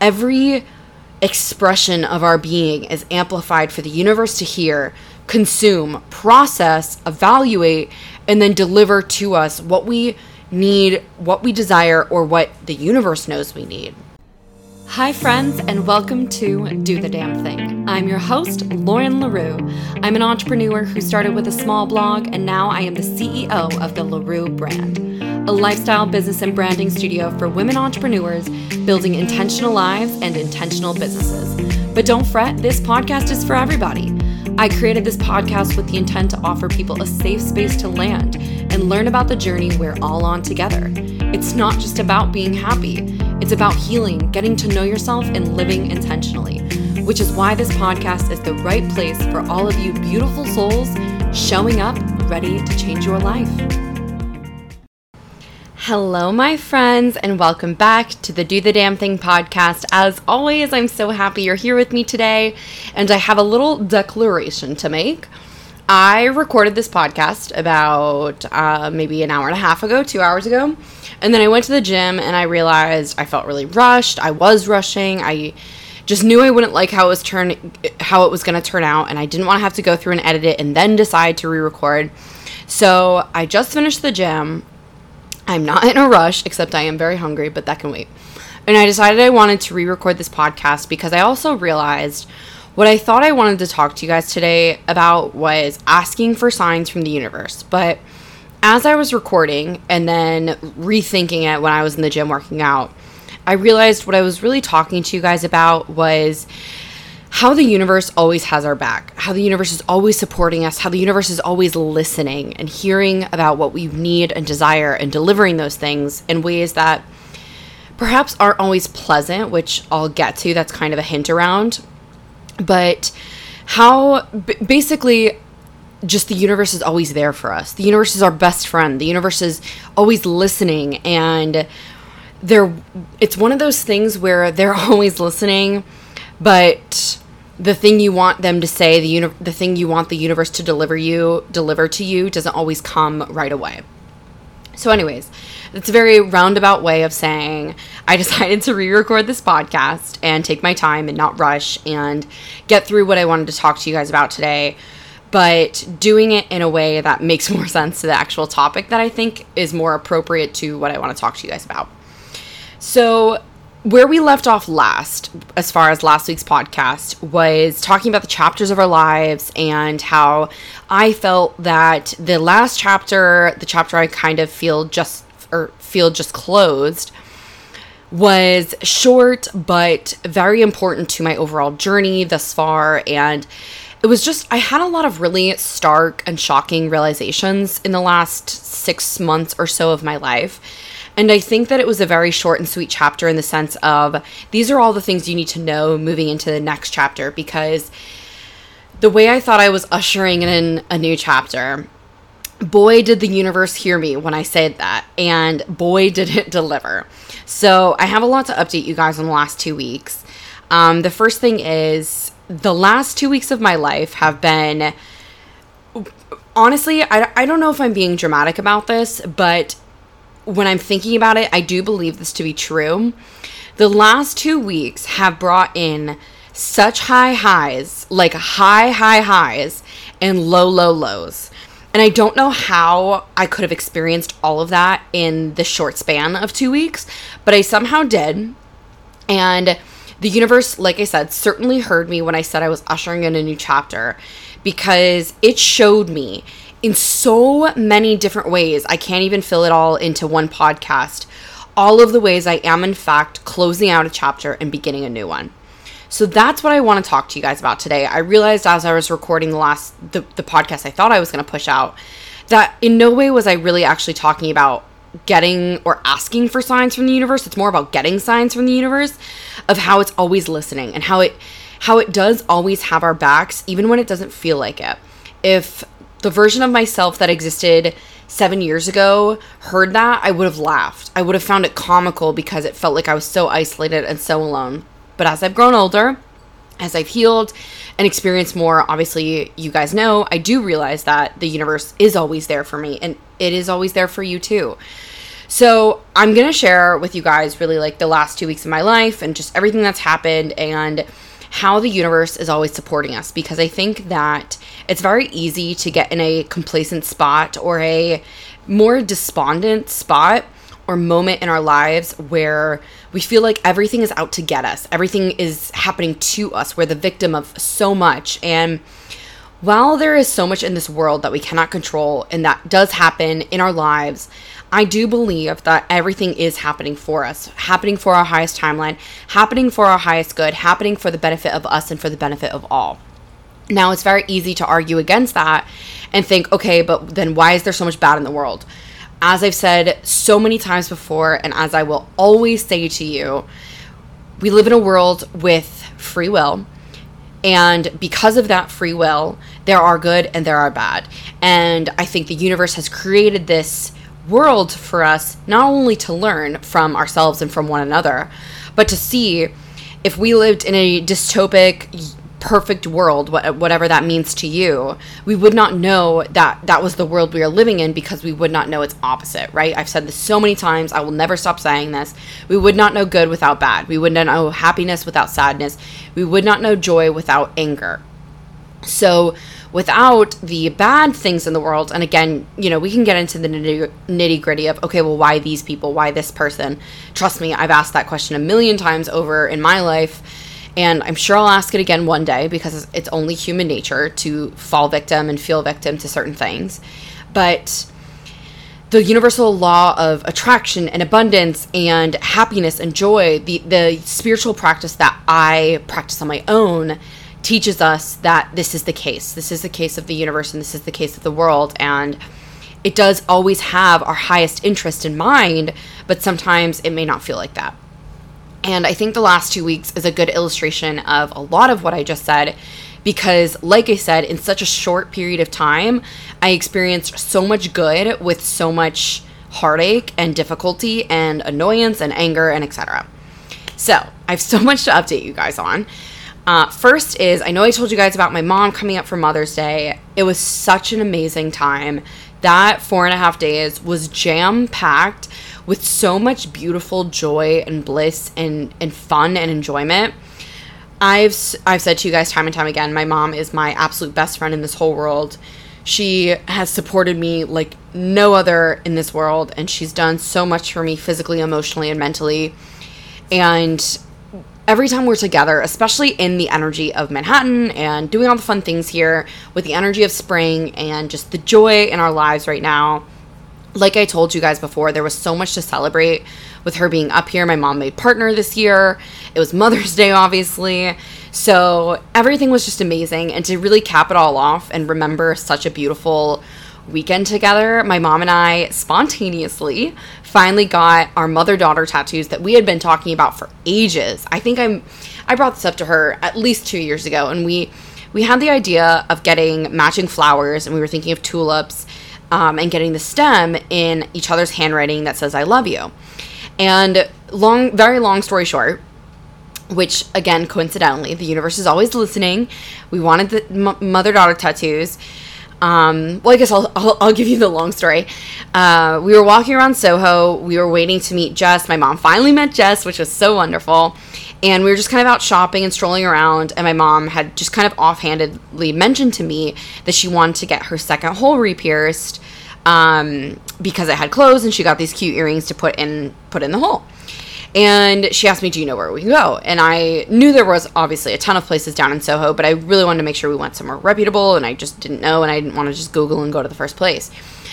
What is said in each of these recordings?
every expression of our being is amplified for the universe to hear, consume, process, evaluate, and then deliver to us what we need, what we desire, or what the universe knows we need. Hi, friends, and welcome to Do the Damn Thing. I'm your host, Lauren LaRue. I'm an entrepreneur who started with a small blog, and now I am the CEO of the LaRue brand, a lifestyle business and branding studio for women entrepreneurs building intentional lives and intentional businesses. But don't fret, this podcast is for everybody. I created this podcast with the intent to offer people a safe space to land and learn about the journey we're all on together. It's not just about being happy, it's about healing, getting to know yourself, and living intentionally, which is why this podcast is the right place for all of you beautiful souls showing up ready to change your life. Hello, my friends, and welcome back to the Do the Damn Thing podcast. As always, I'm so happy you're here with me today, and I have a little declaration to make. I recorded this podcast about uh, maybe an hour and a half ago, two hours ago, and then I went to the gym and I realized I felt really rushed. I was rushing. I just knew I wouldn't like how it was turn how it was going to turn out, and I didn't want to have to go through and edit it and then decide to re-record. So I just finished the gym. I'm not in a rush, except I am very hungry, but that can wait. And I decided I wanted to re record this podcast because I also realized what I thought I wanted to talk to you guys today about was asking for signs from the universe. But as I was recording and then rethinking it when I was in the gym working out, I realized what I was really talking to you guys about was how the universe always has our back, how the universe is always supporting us, how the universe is always listening and hearing about what we need and desire and delivering those things in ways that perhaps aren't always pleasant, which I'll get to. That's kind of a hint around. But how b- basically just the universe is always there for us. The universe is our best friend. The universe is always listening and they're it's one of those things where they're always listening but the thing you want them to say, the uni- the thing you want the universe to deliver you, deliver to you doesn't always come right away. So anyways, it's a very roundabout way of saying I decided to re-record this podcast and take my time and not rush and get through what I wanted to talk to you guys about today, but doing it in a way that makes more sense to the actual topic that I think is more appropriate to what I want to talk to you guys about. So, where we left off last, as far as last week's podcast, was talking about the chapters of our lives and how I felt that the last chapter, the chapter I kind of feel just or feel just closed, was short but very important to my overall journey thus far. And it was just I had a lot of really stark and shocking realizations in the last 6 months or so of my life and I think that it was a very short and sweet chapter in the sense of these are all the things you need to know moving into the next chapter because the way I thought I was ushering in a new chapter, boy, did the universe hear me when I said that, and boy, did it deliver. So I have a lot to update you guys on the last two weeks. Um, the first thing is the last two weeks of my life have been honestly, I, I don't know if I'm being dramatic about this, but when I'm thinking about it, I do believe this to be true. The last two weeks have brought in such high highs, like high, high highs, and low, low lows. And I don't know how I could have experienced all of that in the short span of two weeks, but I somehow did. And the universe, like I said, certainly heard me when I said I was ushering in a new chapter because it showed me in so many different ways. I can't even fill it all into one podcast. All of the ways I am, in fact, closing out a chapter and beginning a new one. So that's what I want to talk to you guys about today. I realized as I was recording the last the, the podcast I thought I was going to push out that in no way was I really actually talking about getting or asking for signs from the universe. It's more about getting signs from the universe of how it's always listening and how it how it does always have our backs even when it doesn't feel like it. If the version of myself that existed seven years ago heard that, I would have laughed. I would have found it comical because it felt like I was so isolated and so alone. But as I've grown older, as I've healed and experienced more, obviously, you guys know, I do realize that the universe is always there for me and it is always there for you too. So, I'm going to share with you guys really like the last two weeks of my life and just everything that's happened and how the universe is always supporting us because I think that it's very easy to get in a complacent spot or a more despondent spot or moment in our lives where we feel like everything is out to get us. Everything is happening to us. We're the victim of so much. And while there is so much in this world that we cannot control and that does happen in our lives, I do believe that everything is happening for us, happening for our highest timeline, happening for our highest good, happening for the benefit of us and for the benefit of all. Now, it's very easy to argue against that and think, okay, but then why is there so much bad in the world? As I've said so many times before, and as I will always say to you, we live in a world with free will. And because of that free will, there are good and there are bad. And I think the universe has created this world for us not only to learn from ourselves and from one another, but to see if we lived in a dystopic perfect world whatever that means to you we would not know that that was the world we are living in because we would not know its opposite right? I've said this so many times. I will never stop saying this. We would not know good without bad. We would not know happiness without sadness. We would not know joy without anger. So without the bad things in the world and again you know we can get into the nitty gritty of okay well why these people? Why this person? Trust me i've asked that question a million times over in my life and i'm sure i'll ask it again one day because it's only human nature to fall victim and feel victim to certain things but the universal law of attraction and abundance and happiness and joy the the spiritual practice that i practice on my own teaches us that this is the case. This is the case of the universe and this is the case of the world. And it does always have our highest interest in mind, but sometimes it may not feel like that. And I think the last two weeks is a good illustration of a lot of what I just said because, like I said, in such a short period of time, I experienced so much good with so much heartache and difficulty and annoyance and anger and etc. So, I have so much to update you guys on. Uh, first is I know I told you guys about my mom coming up for Mother's Day. It was such an amazing time. That four and a half days was jam packed with so much beautiful joy and bliss and, and fun and enjoyment. I've I've said to you guys time and time again, my mom is my absolute best friend in this whole world. She has supported me like no other in this world, and she's done so much for me physically, emotionally, and mentally. And every time we're together, especially in the energy of Manhattan and doing all the fun things here with the energy of spring and just the joy in our lives right now. Like I told you guys before, there was so much to celebrate with her being up here. My mom made partner this year. It was Mother's Day, obviously. So everything was just amazing. And to really cap it all off and remember such a beautiful weekend together, my mom and I spontaneously finally got our mother daughter tattoos that we had been talking about for ages. I think I'm I brought this up to her at least 2 years ago and we we had the idea of getting matching flowers and we were thinking of tulips um, and getting the stem in each other's handwriting that says I love you. And long very long story short, which again coincidentally the universe is always listening. We wanted the m- mother daughter tattoos um, well, I guess I'll, I'll, I'll, give you the long story. Uh, we were walking around Soho. We were waiting to meet Jess. My mom finally met Jess, which was so wonderful. And we were just kind of out shopping and strolling around. And my mom had just kind of offhandedly mentioned to me that she wanted to get her second hole re-pierced um, because it had closed, and she got these cute earrings to put in put in the hole. And she asked me, Do you know where we can go? And I knew there was obviously a ton of places down in Soho, but I really wanted to make sure we went somewhere reputable, and I just didn't know, and I didn't want to just Google and go to the first place.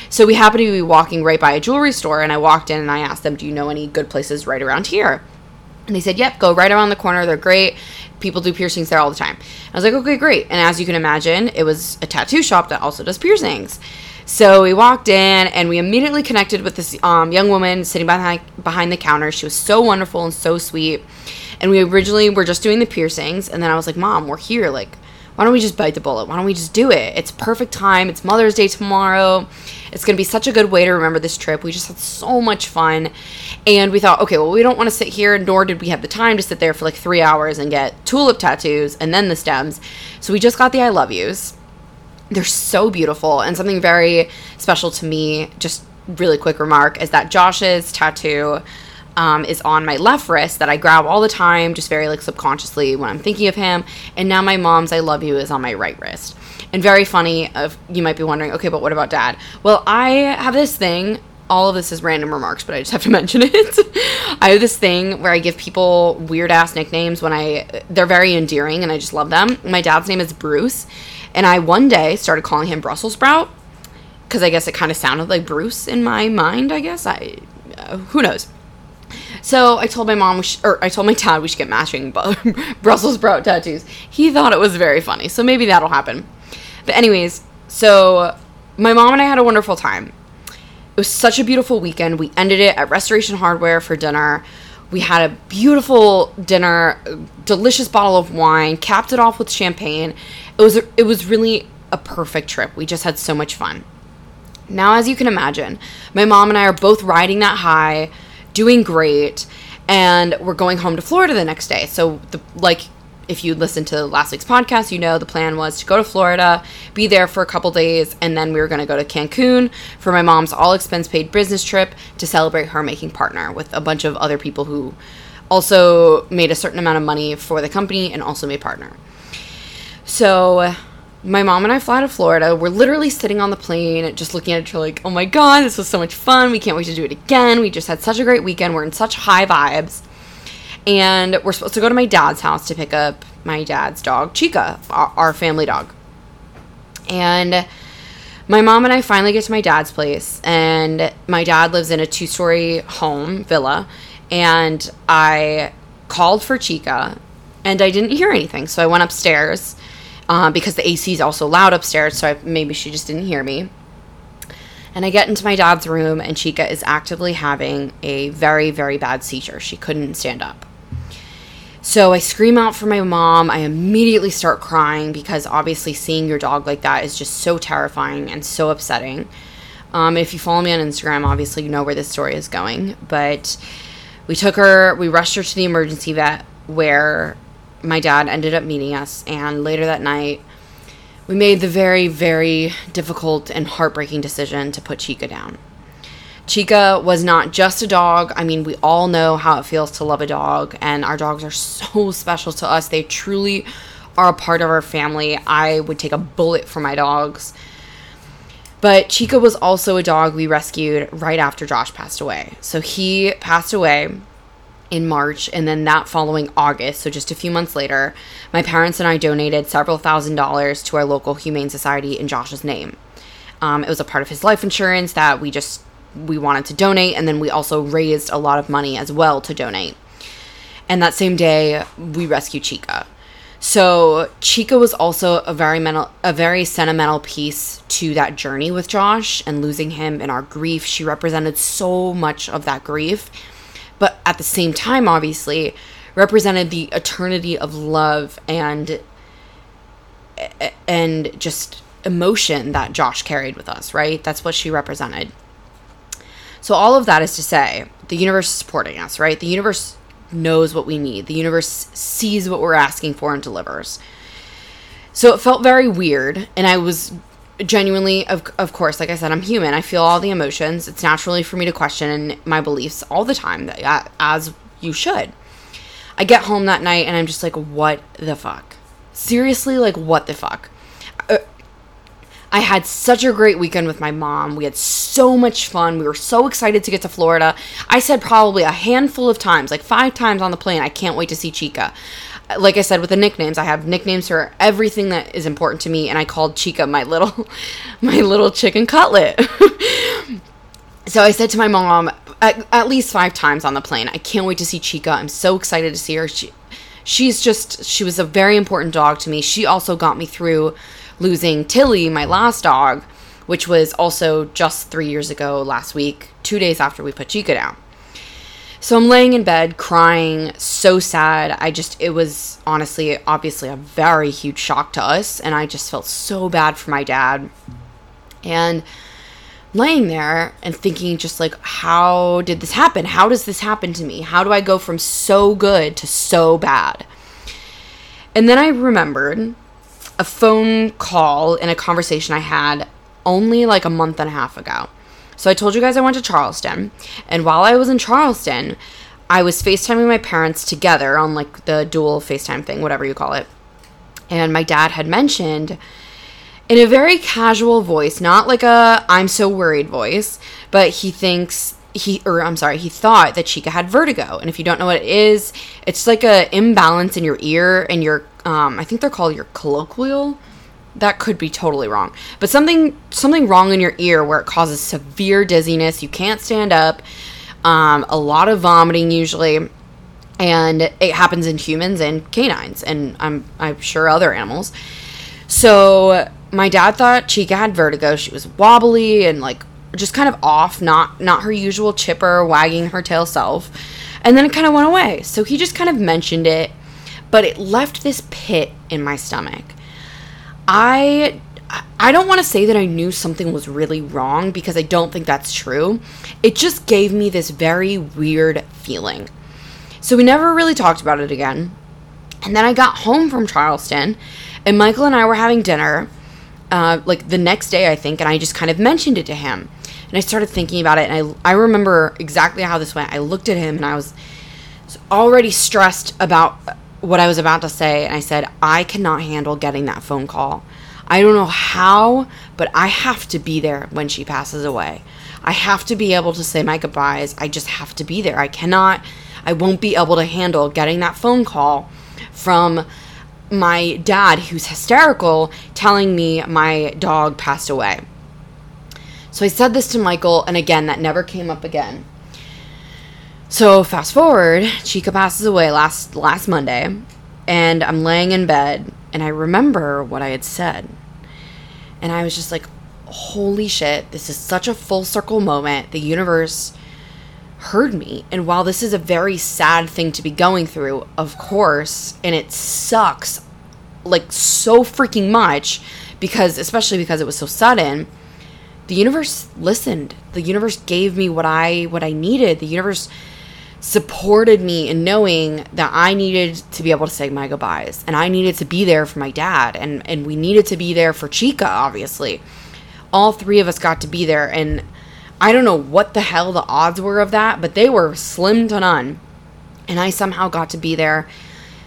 So we happened to be walking right by a jewelry store, and I walked in and I asked them, Do you know any good places right around here? And they said, Yep, go right around the corner. They're great. People do piercings there all the time. I was like, Okay, great. And as you can imagine, it was a tattoo shop that also does piercings. So we walked in and we immediately connected with this um, young woman sitting behind behind the counter. She was so wonderful and so sweet. And we originally were just doing the piercings, and then I was like, "Mom, we're here. Like, why don't we just bite the bullet? Why don't we just do it? It's perfect time. It's Mother's Day tomorrow. It's going to be such a good way to remember this trip. We just had so much fun. And we thought, okay, well, we don't want to sit here, nor did we have the time to sit there for like three hours and get tulip tattoos and then the stems. So we just got the I love yous they're so beautiful and something very special to me just really quick remark is that Josh's tattoo um, is on my left wrist that I grab all the time, just very like subconsciously when I'm thinking of him. And now my mom's "I love you" is on my right wrist. And very funny. Of you might be wondering, okay, but what about dad? Well, I have this thing. All of this is random remarks, but I just have to mention it. I have this thing where I give people weird ass nicknames when I they're very endearing and I just love them. My dad's name is Bruce, and I one day started calling him Brussels sprout because I guess it kind of sounded like Bruce in my mind. I guess I uh, who knows. So I told my mom, or I told my dad we should get matching Brussels sprout tattoos. He thought it was very funny, so maybe that'll happen. But anyways, so my mom and I had a wonderful time. It was such a beautiful weekend. We ended it at Restoration Hardware for dinner. We had a beautiful dinner, delicious bottle of wine, capped it off with champagne. It was it was really a perfect trip. We just had so much fun. Now, as you can imagine, my mom and I are both riding that high doing great, and we're going home to Florida the next day. So, the, like, if you listened to last week's podcast, you know the plan was to go to Florida, be there for a couple days, and then we were going to go to Cancun for my mom's all expense paid business trip to celebrate her making partner with a bunch of other people who also made a certain amount of money for the company and also made partner. So my mom and I fly to Florida. We're literally sitting on the plane, just looking at each other like, oh my God, this was so much fun. We can't wait to do it again. We just had such a great weekend. We're in such high vibes. And we're supposed to go to my dad's house to pick up my dad's dog, Chica, our, family dog. And my mom and I finally get to my dad's place, and my dad lives in a two story home, villa. And I called for Chica, and I didn't hear anything. So I went upstairs uh, because the AC is also loud upstairs, so I, maybe she just didn't hear me. And I get into my dad's room, and Chica is actively having a very, very bad seizure. She couldn't stand up. So I scream out for my mom. I immediately start crying because obviously seeing your dog like that is just so terrifying and so upsetting. Um, if you follow me on Instagram, obviously you know where this story is going. But we took her, we rushed her to the emergency vet where my dad ended up meeting us, and later that night, we made the very, very difficult and heartbreaking decision to put Chica down. Chica was not just a dog. I mean, we all know how it feels to love a dog, and our dogs are so special to us. They truly are a part of our family. I would take a bullet for my dogs. But Chica was also a dog we rescued right after Josh passed away. So he passed away in March, and then that following August, so just a few months later, my parents and I donated several thousand dollars to our local humane society in Josh's name. Um, it was a part of his life insurance that we just we wanted to donate, and then we also raised a lot of money as well to donate. And that same day, we rescued Chica. So Chica was also a very mental, a very sentimental piece to that journey with Josh and losing him and our grief. She represented so much of that grief but at the same time, obviously, represented the eternity of love and and just emotion that Josh carried with us, right? That's what she represented. So all of that is to say, the universe is supporting us, right? The universe knows what we need. The universe sees what we're asking for and delivers. So it felt very weird and I was genuinely of, of course like i said i'm human i feel all the emotions it's naturally for me to question my beliefs all the time as you should i get home that night and i'm just like what the fuck seriously like what the fuck uh, I had such a great weekend with my mom. We had so much fun. We were so excited to get to Florida. I said probably a handful of times, like five times on the plane, I can't wait to see Chica like I said with the nicknames, I have nicknames for everything that is important to me, and I called Chica my little, my little chicken cutlet. so I said to my mom at, at, least five times on the plane, I can't wait to see Chica. I'm so excited to see her. She, she's just, she was a very important dog to me. She also got me through losing Tilly, my last dog, which was also just three years ago last week, two days after we put Chica down. So I'm laying in bed crying, so sad. I just, it was honestly, obviously, a very huge shock to us. And I just felt so bad for my dad. And laying there and thinking, just like, how did this happen? How does this happen to me? How do I go from so good to so bad? And then I remembered a phone call and a conversation I had only like a month and a half ago So I told you guys I went to Charleston, and while I was in Charleston, I was FaceTiming my parents together on like the dual FaceTime thing, whatever you call it. And my dad had mentioned in a very casual voice, not like a I'm so worried voice, but he thinks he or I'm sorry, he thought that Chica had vertigo. And if you don't know what it is, it's like a imbalance in your ear and your um I think they're called your colloquial. That could be totally wrong. But something something wrong in your ear where it causes severe dizziness, you can't stand up, um, a lot of vomiting usually. And it happens in humans and canines and I'm I'm sure other animals. So my dad thought Chica had vertigo. She was wobbly and like just kind of off, not not her usual chipper, wagging her tail self. And then it kind of went away. So he just kind of mentioned it, but it left this pit in my stomach. I I don't want to say that I knew something was really wrong because I don't think that's true. It just gave me this very weird feeling. So we never really talked about it again. And then I got home from Charleston, and Michael and I were having dinner, uh, like the next day, I think, and I just kind of mentioned it to him. And I started thinking about it, and I, I remember exactly how this went. I looked at him, and I was already stressed about what I was about to say, and I said, I cannot handle getting that phone call. I don't know how, but I have to be there when she passes away. I have to be able to say my goodbyes. I just have to be there. I cannot, I won't be able to handle getting that phone call from my dad, who's hysterical, telling me my dog passed away. So I said this to Michael, and again, that never came up again. So fast forward, Chica passes away last last Monday, and I'm laying in bed, and I remember what I had said, and I was just like, "Holy shit! This is such a full circle moment. The universe." heard me. And while this is a very sad thing to be going through, of course, and it sucks like so freaking much because especially because it was so sudden, the universe listened. The universe gave me what I what I needed. The universe supported me in knowing that I needed to be able to say my goodbyes and I needed to be there for my dad and and we needed to be there for Chica obviously. All three of us got to be there and I don't know what the hell the odds were of that, but they were slim to none. And I somehow got to be there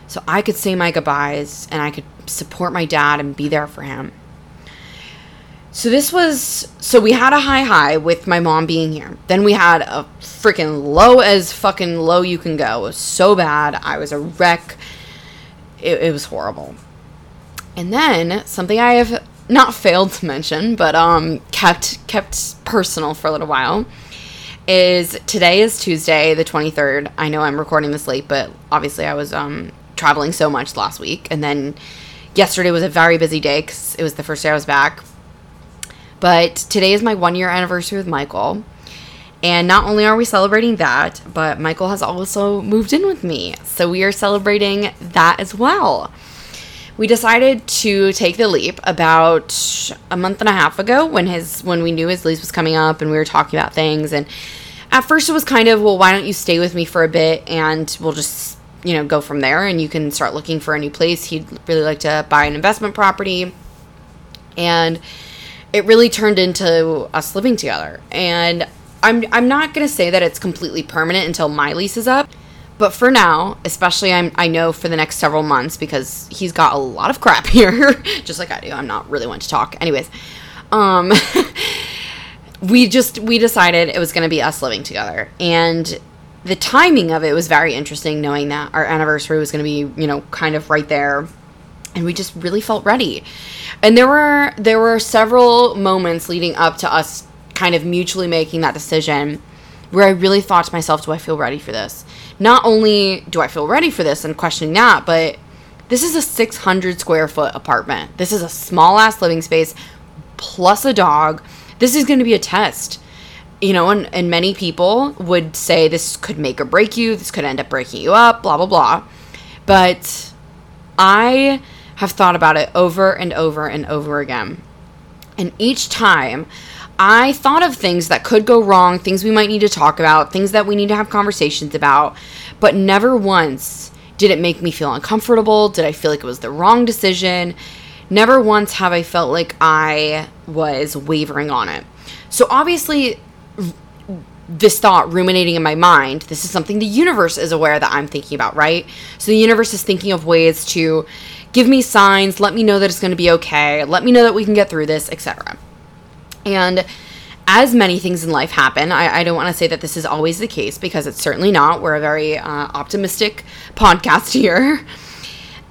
so I could say my goodbyes and I could support my dad and be there for him. So this was so we had a high high with my mom being here. Then we had a freaking low as fucking low you can go. It was so bad. I was a wreck. It, it was horrible. And then something I have not failed to mention, but um kept kept personal for a little while is today is Tuesday the 23rd. I know I'm recording this late, but obviously I was um traveling so much last week and then yesterday was a very busy day cuz it was the first day I was back. But today is my 1 year anniversary with Michael. And not only are we celebrating that, but Michael has also moved in with me. So we are celebrating that as well we decided to take the leap about a month and a half ago when his when we knew his lease was coming up and we were talking about things and at first it was kind of well why don't you stay with me for a bit and we'll just you know go from there and you can start looking for a new place he'd really like to buy an investment property and it really turned into us living together and i'm i'm not to say that it's completely permanent until my lease is up but for now, especially I'm, I know for the next several months because he's got a lot of crap here, just like I do. I'm not really one to talk. Anyways, um, we just we decided it was to be us living together, and the timing of it was very interesting, knowing that our anniversary was to be you know kind of right there, and we just really felt ready. And there were there were several moments leading up to us kind of mutually making that decision where I really thought to myself, do I feel ready for this? not only do I feel ready for this and questioning that, but this is a 600 square foot apartment. This is a small ass living space plus a dog. This is going to be a test. You know, and, and many people would say this could make or break you, this could end up breaking you up, blah, blah, blah. But I have thought about it over and over and over again. And each time I thought of things that could go wrong, things we might need to talk about, things that we need to have conversations about, but never once did it make me feel uncomfortable. Did I feel like it was the wrong decision? Never once have I felt like I was wavering on it. So obviously, this thought ruminating in my mind. This is something the universe is aware that I'm thinking about, right? So the universe is thinking of ways to give me signs, let me know that it's going to be okay, let me know that we can get through this, etc. And as many things in life happen, I, I don't want to say that this is always the case because it's certainly not. We're a very uh, optimistic podcast here.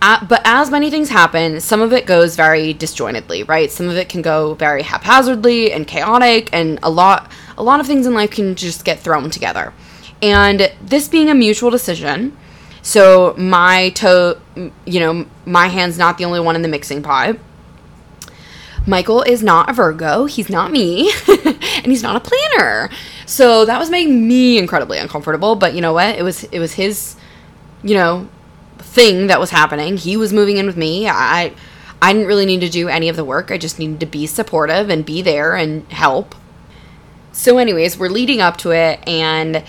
Uh, but as many things happen, some of it goes very disjointedly, right? Some of it can go very haphazardly and chaotic, and a lot, a lot of things in life can just get thrown together. And this being a mutual decision, so my toe, you know, my hand's not the only one in the mixing pot. Michael is not a Virgo. He's not me. and he's not a planner. So that was making me incredibly uncomfortable. But you know what? It was it was his, you know, thing that was happening. He was moving in with me. I I didn't really need to do any of the work. I just needed to be supportive and be there and help. So anyways, we're leading up to it and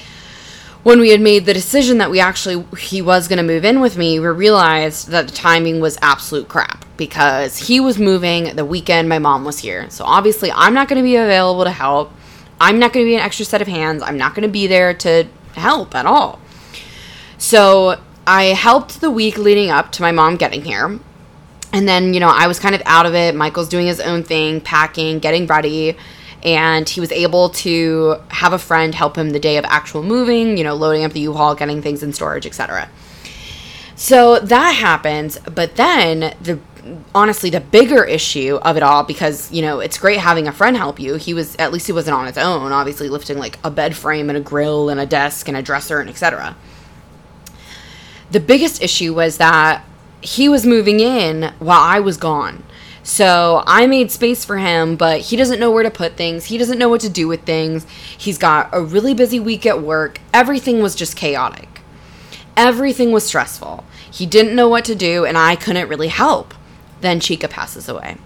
when we had made the decision that we actually he was going to move in with me, we realized that the timing was absolute crap because he was moving the weekend my mom was here. So obviously, I'm not going to be available to help. I'm not going to be an extra set of hands. I'm not going to be there to help at all. So I helped the week leading up to my mom getting here. And then, you know, I was kind of out of it. Michael's doing his own thing, packing, getting ready and he was able to have a friend help him the day of actual moving, you know, loading up the U-Haul, getting things in storage, etc. So that happens, but then the honestly the bigger issue of it all because you know it's great having a friend help you. He was at least he wasn't on his own obviously lifting like a bed frame and a grill and a desk and a dresser and etc the biggest issue was that he was moving in while i was gone so I made space for him, but he doesn't know where to put things. He doesn't know what to do with things. He's got a really busy week at work. Everything was just chaotic. Everything was stressful. He didn't know what to do, and I couldn't really help. Then Chica passes away.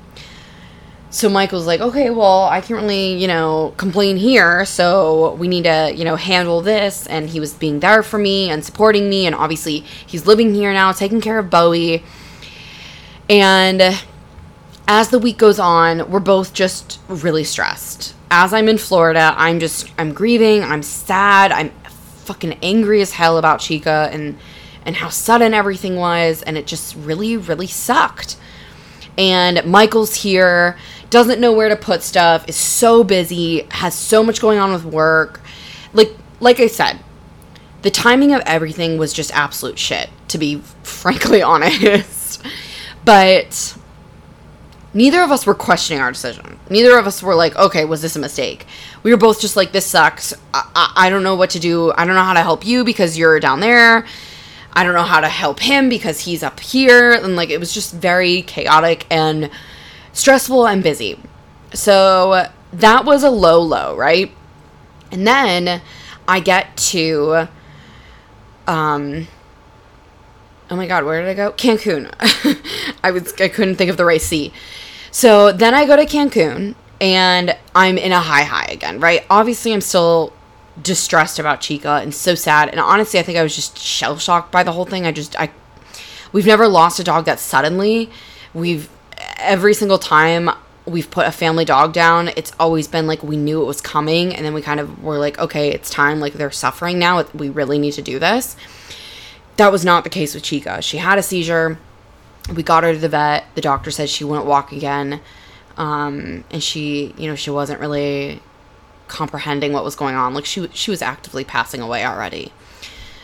So Michael's like, okay, well, I can't really, you know, complain here. So we need to, you know, handle this. And he was being there for me and supporting me. And obviously, he's living here now, taking care of Bowie. And as the week goes on, we're both just really stressed. As I'm in Florida, I'm just I'm grieving, I'm sad, I'm fucking angry as hell about Chica and and how sudden everything was and it just really really sucked. And Michael's here, doesn't know where to put stuff, is so busy, has so much going on with work. Like like I said, the timing of everything was just absolute shit, to be frankly honest. But neither of us were questioning our decision. Neither of us were like, okay, was this a mistake? We were both just like, this sucks. I, I, I, don't know what to do. I don't know how to help you because you're down there. I don't know how to help him because he's up here. And like, it was just very chaotic and stressful and busy. So that was a low, low, right? And then I get to, um, oh my god, where did I go? Cancun. I was I couldn't think of the right sea. So then I go to Cancun and I'm in a high high again, right? Obviously, I'm still distressed about Chica and so sad. And honestly, I think I was just shell shocked by the whole thing. I just I we've never lost a dog that suddenly. We've every single time we've put a family dog down, it's always been like we knew it was coming and then we kind of were like, okay, it's time like they're suffering now. We really need to do this. That was not the case with Chica. She had a seizure we got her to the vet. The doctor said she wouldn't walk again. Um, and she, you know, she wasn't really comprehending what was going on. Like she, she was actively passing away already.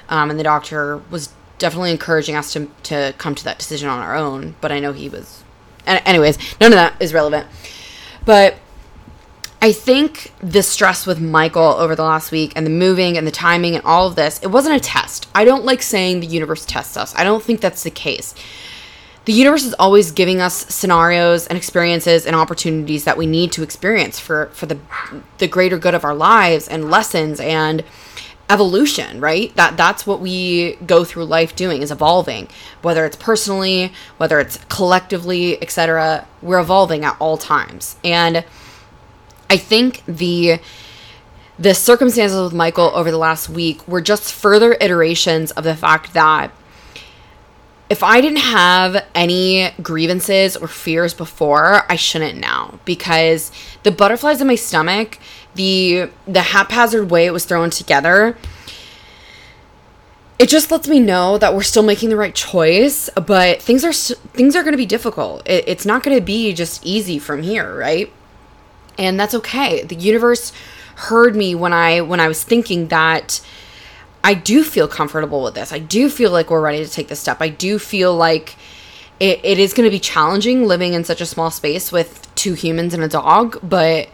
Um, and the doctor was definitely encouraging us to, to come to that decision on our own. But I know he was, anyways, none of that is relevant. But I think the stress with Michael over the last week and the moving and the timing and all of this, it wasn't a test. I don't like saying the universe tests us. I don't think that's the case the universe is always giving us scenarios and experiences and opportunities that we need to experience for for the the greater good of our lives and lessons and evolution right? That that's what we go through life doing is evolving whether it's personally whether it's collectively etc we're evolving at all times. And i think the the circumstances with michael over the last week were just further iterations of the fact that if I didn't have any grievances or fears before, I shouldn't now because the butterflies in my stomach, the the haphazard way it was thrown together, it just lets me know that we're still making the right choice, but things are things are going to be difficult. It, it's not going to be just easy from here, right? And that's okay. The universe heard me when I when I was thinking that I do feel comfortable with this. I do feel like we're ready to take this step. I do feel like it, it is going to be challenging living in such a small space with two humans and a dog, but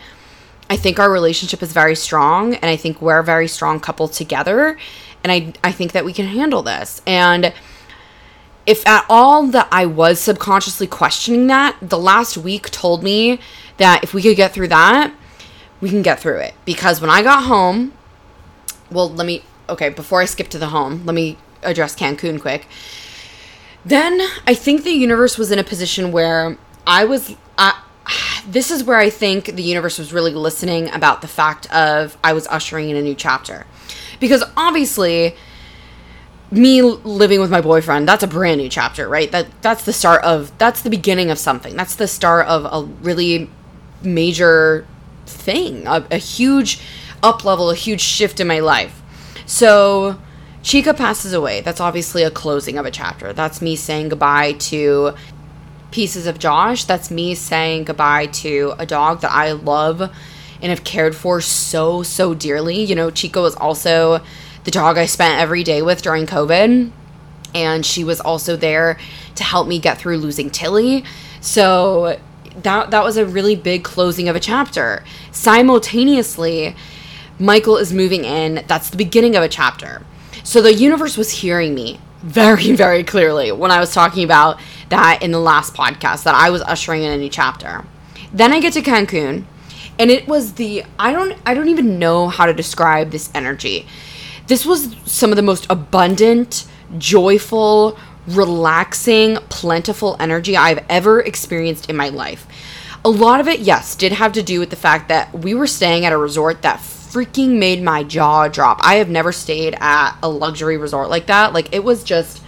I think our relationship is very strong and I think we're a very strong couple together and I I think that we can handle this. And if at all that I was subconsciously questioning that, the last week told me that if we could get through that, we can get through it. Because when I got home, well, let me okay, before I skip to the home, let me address Cancun quick. Then I think the universe was in a position where I was. Uh, this is where I think the universe was really listening about the fact of I was ushering in a new chapter. Because obviously, me living with my boyfriend, that's a brand new chapter, right? That that's the start of that's the beginning of something. That's the start of a really major thing, a, a huge up level, a huge shift in my life. So Chica passes away. That's obviously a closing of a chapter. That's me saying goodbye to pieces of Josh. That's me saying goodbye to a dog that I love and have cared for so, so dearly. You know, Chica was also the dog I spent every day with during COVID. And she was also there to help me get through losing Tilly. So that that was a really big closing of a chapter. Simultaneously, Michael is moving in. That's the beginning of a chapter. So the universe was hearing me very, very clearly when I was talking about that in the last podcast that I was ushering in a new chapter. Then I get to Cancun and it was the I don't I don't even know how to describe this energy. This was some of the most abundant, joyful, relaxing, plentiful energy I've ever experienced in my life. A lot of it, yes, did have to do with the fact that we were staying at a resort that freaking made my jaw drop. I have never stayed at a luxury resort like that. Like it was just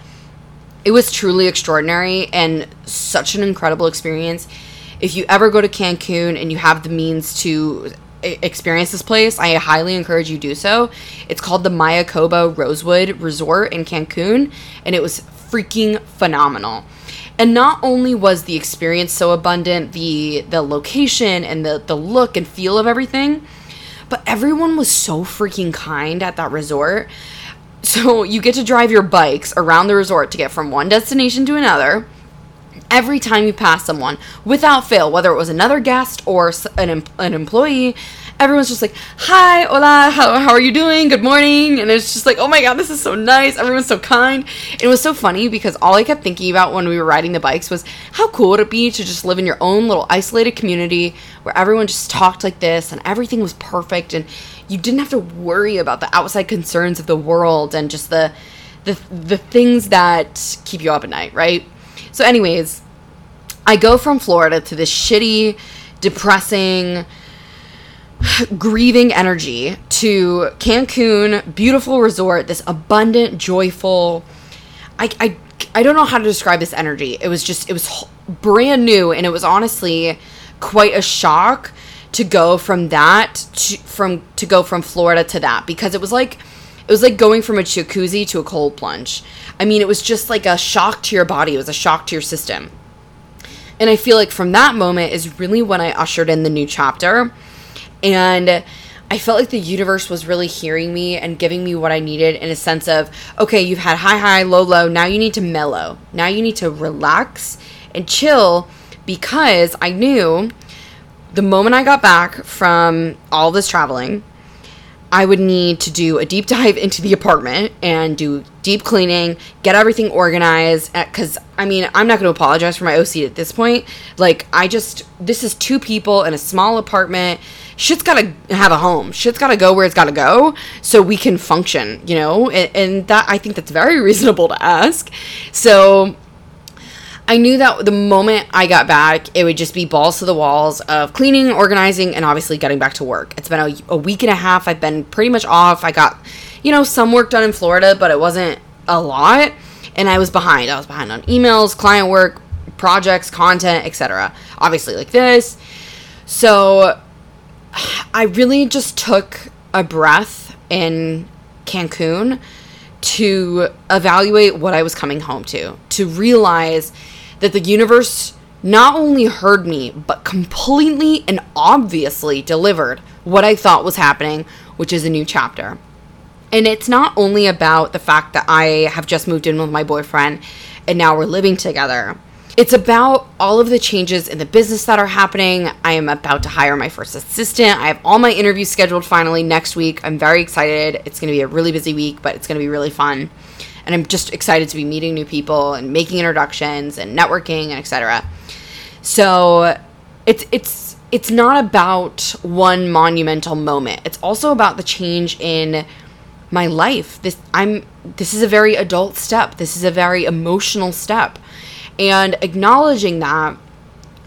it was truly extraordinary and such an incredible experience. If you ever go to Cancun and you have the means to experience this place, I highly encourage you do so. It's called the Mayakoba Rosewood Resort in Cancun and it was freaking phenomenal. And not only was the experience so abundant, the the location and the the look and feel of everything, but everyone was so freaking kind at that resort. So you get to drive your bikes around the resort to get from one destination to another. Every time you pass someone, without fail, whether it was another guest or an, an employee, everyone's just like, hi, hola, how, how are you doing? Good morning. And it's just like, oh my God, this is so nice. Everyone's so kind. It was so funny because all I kept thinking about when we were riding the bikes was how cool would it be to just live in your own little isolated community where everyone just talked like this and everything was perfect and you didn't have to worry about the outside concerns of the world and just the the the things that keep you up at night, right? So anyways, I go from Florida to this shitty, depressing, grieving energy to Cancun, beautiful resort, this abundant, joyful. I, I, I don't know how to describe this energy. It was just, it was brand new, and it was honestly quite a shock to go from that to from to go from Florida to that because it was like it was like going from a jacuzzi to a cold plunge. I mean, it was just like a shock to your body. It was a shock to your system. And I feel like from that moment is really when I ushered in the new chapter and I felt like the universe was really hearing me and giving me what I needed in a sense of, okay, you've had high, high, low, low. Now you need to mellow. Now you need to relax and chill because I knew the moment I got back from all this traveling, I would need to do a deep dive into the apartment and do deep cleaning, get everything organized. Uh, because, I mean, I'm not going to apologize for my OC at this point. Like, I just, this is two people in a small apartment shit's gotta have a home. Shit's gotta go where it's gotta go so we can function, you know? And, and that, I think that's very reasonable to ask. So I knew that the moment I got back, it would just be balls to the walls of cleaning, organizing, and obviously getting back to work. It's been a, a, week and a half. I've been pretty much off. I got, you know, some work done in Florida, but it wasn't a lot. and I was behind. I was behind on emails, client work, projects, content, etc. Obviously, like this. So I really just took a breath in Cancun to evaluate what I was coming home to, to realize that the universe not only heard me, but completely and obviously delivered what I thought was happening, which is a new chapter. And it's not only about the fact that I have just moved in with my boyfriend and now we're living together. It's about all of the changes in the business that are happening. I am about to hire my first assistant. I have all my interviews scheduled finally next week. I'm very excited. It's going to be a really busy week, but it's going to be really fun. And I'm just excited to be meeting new people and making introductions and networking and etc. So, it's it's it's not about one monumental moment. It's also about the change in my life. This I'm this is a very adult step. This is a very emotional step. And acknowledging that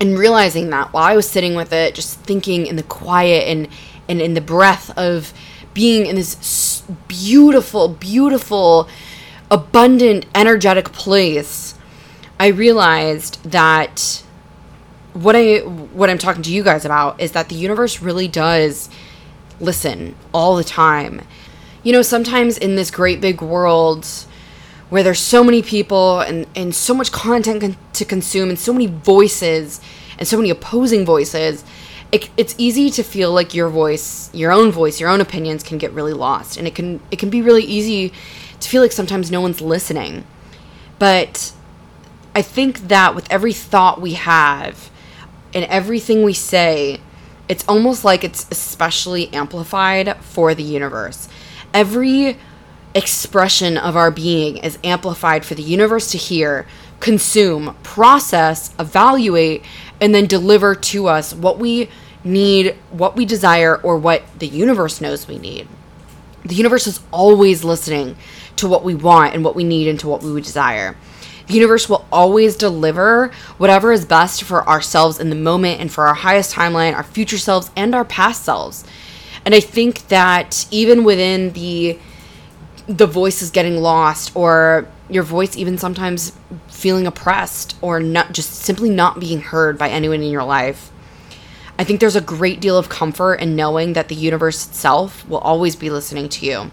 and realizing that while I was sitting with it, just thinking in the quiet and and in the breath of being in this beautiful, beautiful, abundant, energetic place, I realized that what I what I'm talking to you guys about is that the universe really does listen all the time. You know, sometimes in this great big world, where there's so many people and, and so much content con- to consume and so many voices and so many opposing voices, it, it's easy to feel like your voice, your own voice, your own opinions can get really lost. And it can it can be really easy to feel like sometimes no one's listening. But I think that with every thought we have and everything we say, it's almost like it's especially amplified for the universe. Every expression of our being is amplified for the universe to hear, consume, process, evaluate, and then deliver to us what we need, what we desire, or what the universe knows we need. The universe is always listening to what we want and what we need and to what we would desire. The universe will always deliver whatever is best for ourselves in the moment and for our highest timeline, our future selves, and our past selves. And I think that even within the the voice is getting lost or your voice even sometimes feeling oppressed or not just simply not being heard by anyone in your life. I think there's a great deal of comfort in knowing that the universe itself will always be listening to you.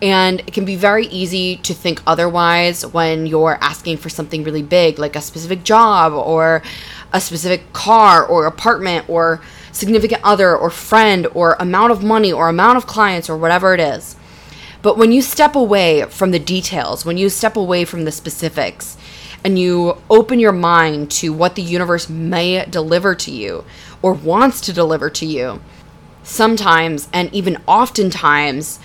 And it can be very easy to think otherwise when you're asking for something really big, like a specific job or a specific car or apartment or significant other or friend or amount of money or amount of clients or whatever it is. But when you step away from the details, when you step away from the specifics, and you open your mind to what the universe may deliver to you or wants to deliver to you, sometimes and even oftentimes,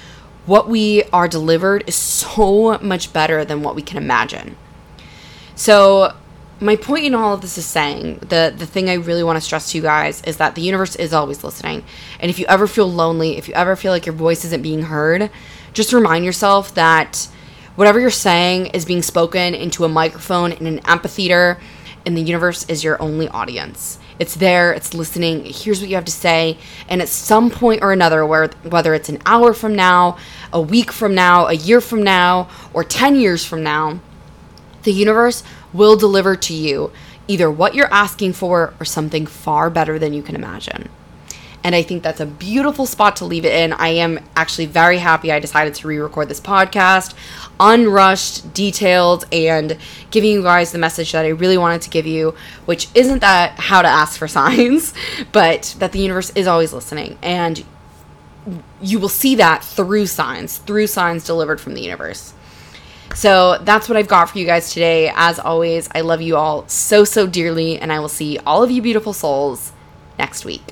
what we are delivered is so much better than what we can imagine. So, my point in all of this is saying the the thing I really want to stress to you guys is that the universe is always listening. And if you ever feel lonely, if you ever feel like your voice isn't being heard, just remind yourself that whatever you're saying is being spoken into a microphone in an amphitheater, and the universe is your only audience. It's there, it's listening, it hears what you have to say, and at some point or another, where, whether it's an hour from now, a week from now, a year from now, or 10 years from now, the universe will deliver to you either what you're asking for or something far better than you can imagine. And I think that's a beautiful spot to leave it in. I am actually very happy I decided to re record this podcast, unrushed, detailed, and giving you guys the message that I really wanted to give you, which isn't that how to ask for signs, but that the universe is always listening. And you will see that through signs, through signs delivered from the universe. So that's what I've got for you guys today. As always, I love you all so, so dearly, and I will see all of you beautiful souls next week.